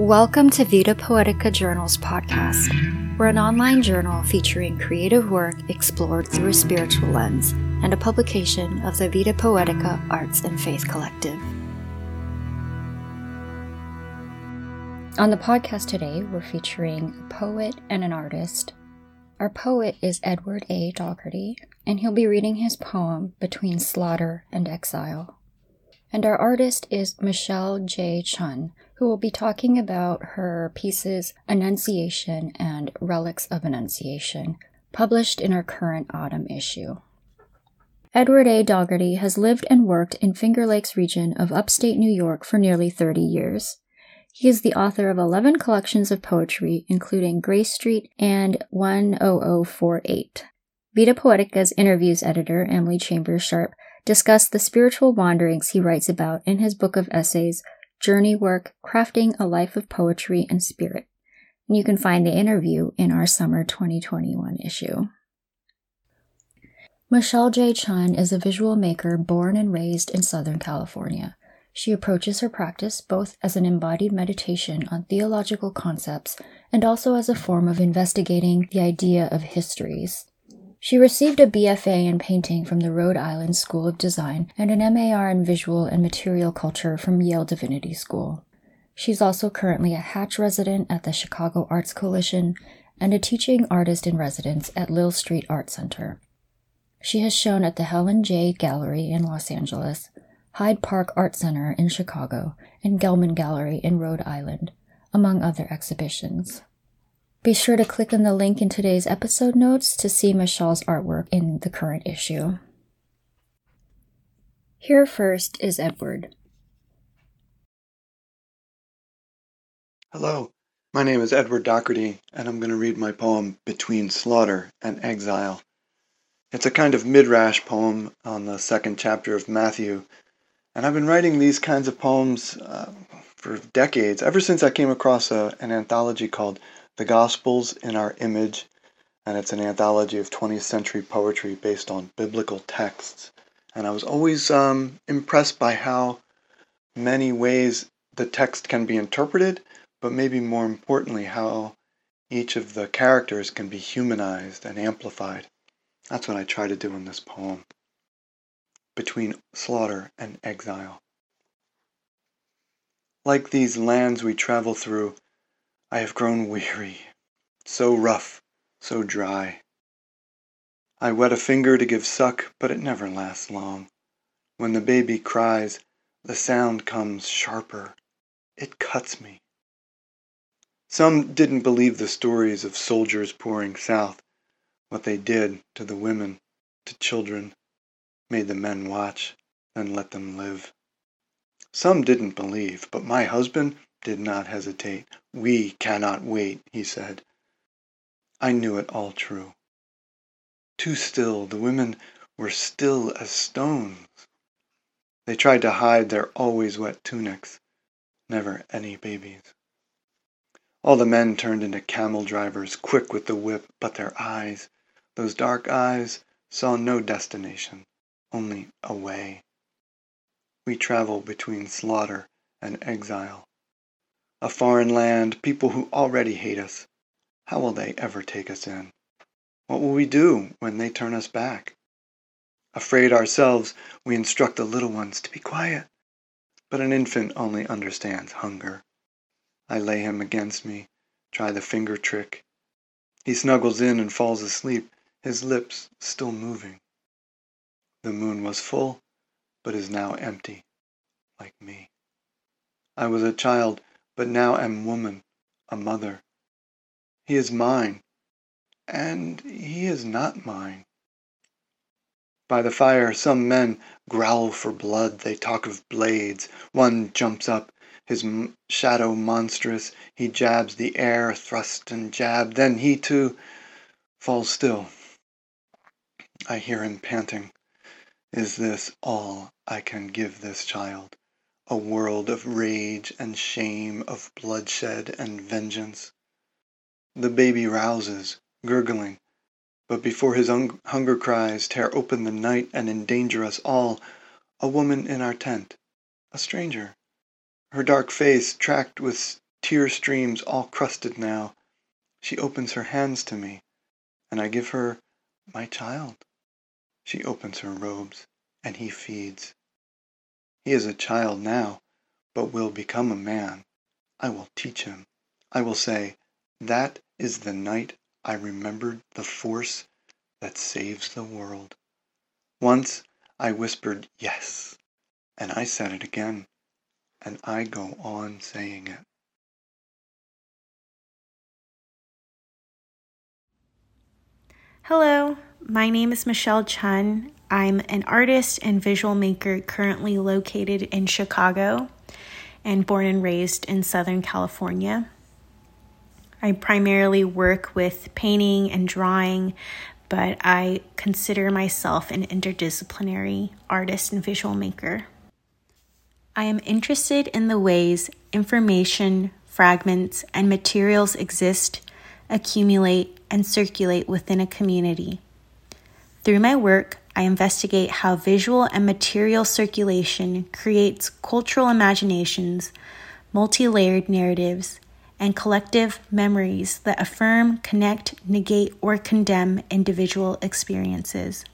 Welcome to Vita Poetica Journals podcast. We're an online journal featuring creative work explored through a spiritual lens and a publication of the Vita Poetica Arts and Faith Collective. On the podcast today, we're featuring a poet and an artist. Our poet is Edward A. Dougherty, and he'll be reading his poem Between Slaughter and Exile. And our artist is Michelle J. Chun, who will be talking about her pieces Annunciation and Relics of Annunciation, published in our current autumn issue. Edward A. Dougherty has lived and worked in Finger Lakes region of upstate New York for nearly 30 years. He is the author of 11 collections of poetry, including Grace Street and 10048. Vita Poetica's interviews editor, Emily Chambers Sharpe, discussed the spiritual wanderings he writes about in his book of essays, Journey Work Crafting a Life of Poetry and Spirit. And you can find the interview in our summer 2021 issue. Michelle J. Chun is a visual maker born and raised in Southern California. She approaches her practice both as an embodied meditation on theological concepts and also as a form of investigating the idea of histories. She received a BFA in painting from the Rhode Island School of Design and an MAR in visual and material culture from Yale Divinity School. She's also currently a Hatch resident at the Chicago Arts Coalition and a teaching artist in residence at Lillstreet Art Center. She has shown at the Helen J. Gallery in Los Angeles, Hyde Park Art Center in Chicago, and Gelman Gallery in Rhode Island, among other exhibitions. Be sure to click on the link in today's episode notes to see Michelle's artwork in the current issue. Here first is Edward. Hello, my name is Edward Dougherty, and I'm going to read my poem Between Slaughter and Exile. It's a kind of midrash poem on the second chapter of Matthew, and I've been writing these kinds of poems uh, for decades, ever since I came across a, an anthology called the Gospels in Our Image, and it's an anthology of 20th century poetry based on biblical texts. And I was always um, impressed by how many ways the text can be interpreted, but maybe more importantly, how each of the characters can be humanized and amplified. That's what I try to do in this poem. Between slaughter and exile. Like these lands we travel through, I have grown weary, so rough, so dry. I wet a finger to give suck, but it never lasts long. When the baby cries, the sound comes sharper. It cuts me. Some didn't believe the stories of soldiers pouring south, what they did to the women, to children, made the men watch, then let them live. Some didn't believe, but my husband did not hesitate. We cannot wait, he said. I knew it all true. Too still, the women were still as stones. They tried to hide their always wet tunics. Never any babies. All the men turned into camel drivers, quick with the whip, but their eyes, those dark eyes, saw no destination, only a way. We travel between slaughter and exile a foreign land, people who already hate us. How will they ever take us in? What will we do when they turn us back? Afraid ourselves, we instruct the little ones to be quiet. But an infant only understands hunger. I lay him against me, try the finger trick. He snuggles in and falls asleep, his lips still moving. The moon was full, but is now empty, like me. I was a child but now am woman, a mother. He is mine, and he is not mine. By the fire some men growl for blood, they talk of blades. One jumps up, his shadow monstrous, he jabs the air, thrust and jab, then he too falls still. I hear him panting. Is this all I can give this child? A world of rage and shame, of bloodshed and vengeance. The baby rouses, gurgling, but before his un- hunger cries tear open the night and endanger us all, a woman in our tent, a stranger, her dark face tracked with tear streams all crusted now. She opens her hands to me, and I give her my child. She opens her robes, and he feeds. He is a child now, but will become a man. I will teach him. I will say, That is the night I remembered the force that saves the world. Once I whispered yes, and I said it again, and I go on saying it. Hello, my name is Michelle Chun. I'm an artist and visual maker currently located in Chicago and born and raised in Southern California. I primarily work with painting and drawing, but I consider myself an interdisciplinary artist and visual maker. I am interested in the ways information, fragments, and materials exist, accumulate, and circulate within a community. Through my work, I investigate how visual and material circulation creates cultural imaginations, multi layered narratives, and collective memories that affirm, connect, negate, or condemn individual experiences.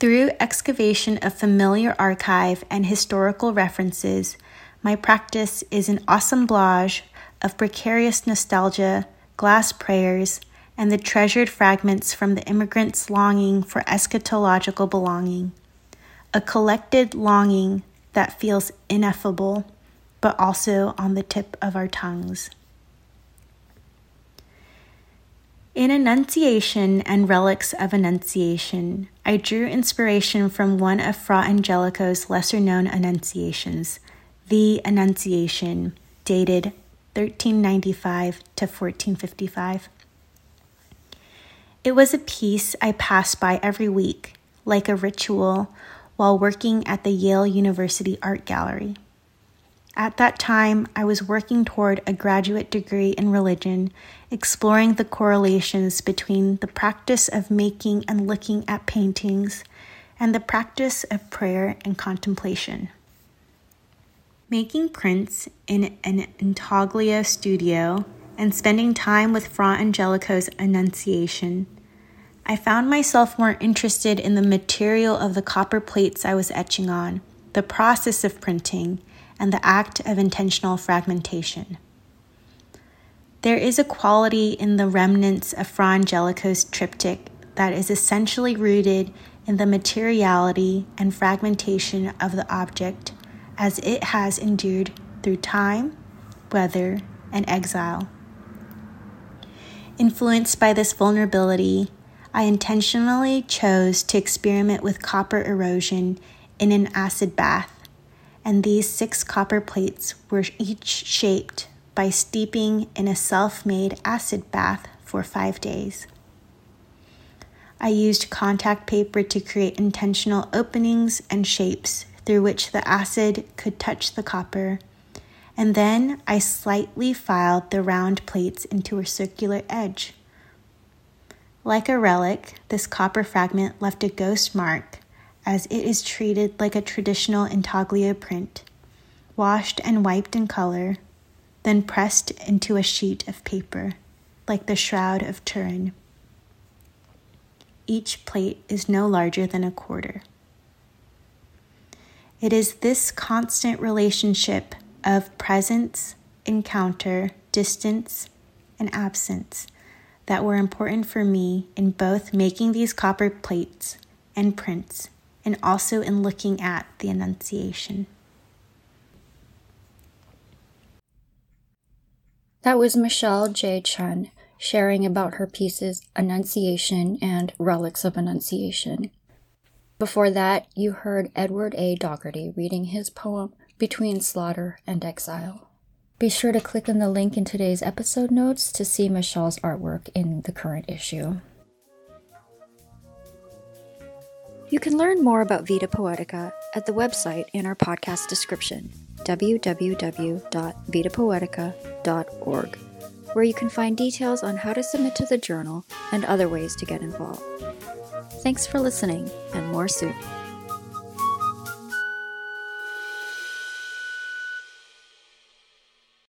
Through excavation of familiar archive and historical references, my practice is an assemblage of precarious nostalgia, glass prayers, and the treasured fragments from the immigrant's longing for eschatological belonging, a collected longing that feels ineffable, but also on the tip of our tongues. In Annunciation and Relics of Annunciation, I drew inspiration from one of Fra Angelico's lesser known Annunciations, The Annunciation, dated 1395 to 1455. It was a piece I passed by every week, like a ritual, while working at the Yale University Art Gallery. At that time, I was working toward a graduate degree in religion, exploring the correlations between the practice of making and looking at paintings and the practice of prayer and contemplation. Making prints in an intaglio studio and spending time with Fra Angelico's Annunciation, I found myself more interested in the material of the copper plates I was etching on, the process of printing, and the act of intentional fragmentation. There is a quality in the remnants of Fra Angelico's triptych that is essentially rooted in the materiality and fragmentation of the object as it has endured through time, weather, and exile. Influenced by this vulnerability, I intentionally chose to experiment with copper erosion in an acid bath, and these six copper plates were each shaped by steeping in a self made acid bath for five days. I used contact paper to create intentional openings and shapes through which the acid could touch the copper and then I slightly filed the round plates into a circular edge. Like a relic, this copper fragment left a ghost mark as it is treated like a traditional intaglio print, washed and wiped in color, then pressed into a sheet of paper, like the Shroud of Turin. Each plate is no larger than a quarter. It is this constant relationship of presence, encounter, distance, and absence that were important for me in both making these copper plates and prints and also in looking at the Annunciation. That was Michelle J. Chun sharing about her pieces Annunciation and Relics of Annunciation. Before that, you heard Edward A. Dougherty reading his poem between slaughter and exile. Be sure to click on the link in today's episode notes to see Michelle's artwork in the current issue. You can learn more about Vita Poetica at the website in our podcast description, www.vitapoetica.org, where you can find details on how to submit to the journal and other ways to get involved. Thanks for listening, and more soon.